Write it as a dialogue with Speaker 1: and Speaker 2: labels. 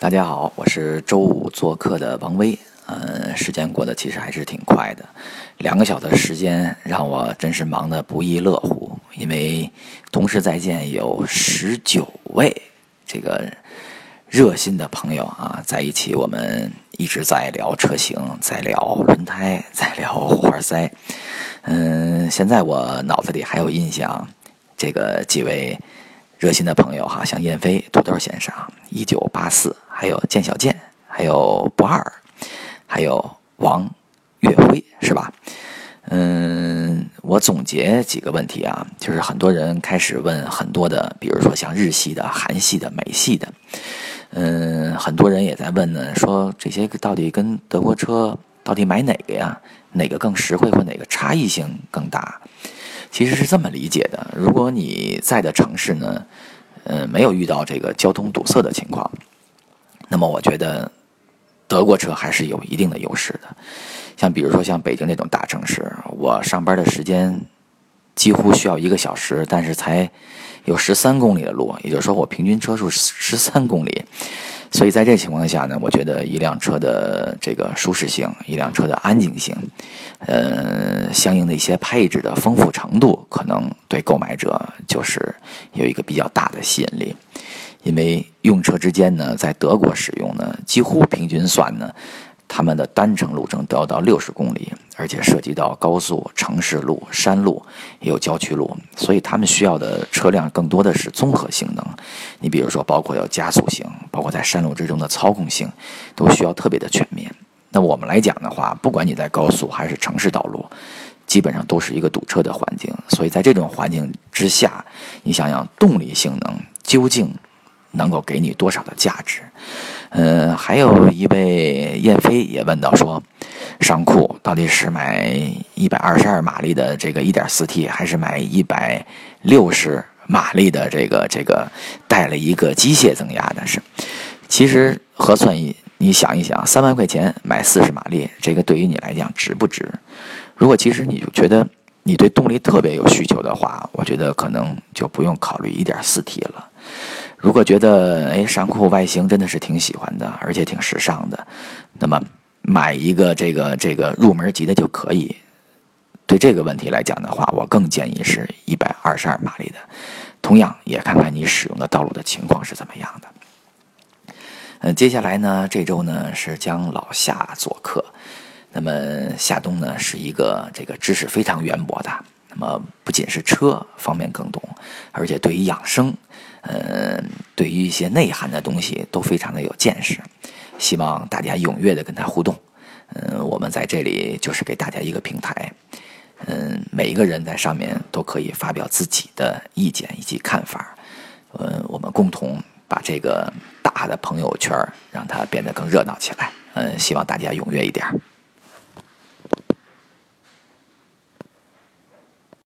Speaker 1: 大家好，我是周五做客的王威。嗯，时间过得其实还是挺快的，两个小时时间让我真是忙得不亦乐乎。因为同时在线有十九位这个热心的朋友啊，在一起，我们一直在聊车型，在聊轮胎，在聊火花塞。嗯，现在我脑子里还有印象，这个几位热心的朋友哈，像燕飞、土豆先生、一九八四，还有建小建，还有不二。还有王岳辉是吧？嗯，我总结几个问题啊，就是很多人开始问很多的，比如说像日系的、韩系的、美系的，嗯，很多人也在问呢，说这些到底跟德国车到底买哪个呀？哪个更实惠或哪个差异性更大？其实是这么理解的：如果你在的城市呢，嗯，没有遇到这个交通堵塞的情况，那么我觉得。德国车还是有一定的优势的，像比如说像北京那种大城市，我上班的时间几乎需要一个小时，但是才有十三公里的路，也就是说我平均车速十三公里。所以在这情况下呢，我觉得一辆车的这个舒适性、一辆车的安静性，呃，相应的一些配置的丰富程度，可能对购买者就是有一个比较大的吸引力。因为用车之间呢，在德国使用呢，几乎平均算呢，他们的单程路程都要到六十公里，而且涉及到高速、城市路、山路，也有郊区路，所以他们需要的车辆更多的是综合性能。你比如说，包括要加速性，包括在山路之中的操控性，都需要特别的全面。那我们来讲的话，不管你在高速还是城市道路，基本上都是一个堵车的环境。所以在这种环境之下，你想想动力性能究竟？能够给你多少的价值？嗯，还有一位燕飞也问到说，尚酷到底是买一百二十二马力的这个一点四 T，还是买一百六十马力的这个这个带了一个机械增压的？是，其实核算一，你想一想，三万块钱买四十马力，这个对于你来讲值不值？如果其实你就觉得你对动力特别有需求的话，我觉得可能就不用考虑一点四 T 了。如果觉得哎，尚酷外形真的是挺喜欢的，而且挺时尚的，那么买一个这个这个入门级的就可以。对这个问题来讲的话，我更建议是一百二十二马力的。同样也看看你使用的道路的情况是怎么样的。嗯，接下来呢，这周呢是将老夏做客。那么夏冬呢是一个这个知识非常渊博的，那么不仅是车方面更懂，而且对于养生。嗯，对于一些内涵的东西都非常的有见识，希望大家踊跃的跟他互动。嗯，我们在这里就是给大家一个平台，嗯，每一个人在上面都可以发表自己的意见以及看法。嗯，我们共同把这个大的朋友圈让它变得更热闹起来。嗯，希望大家踊跃一点。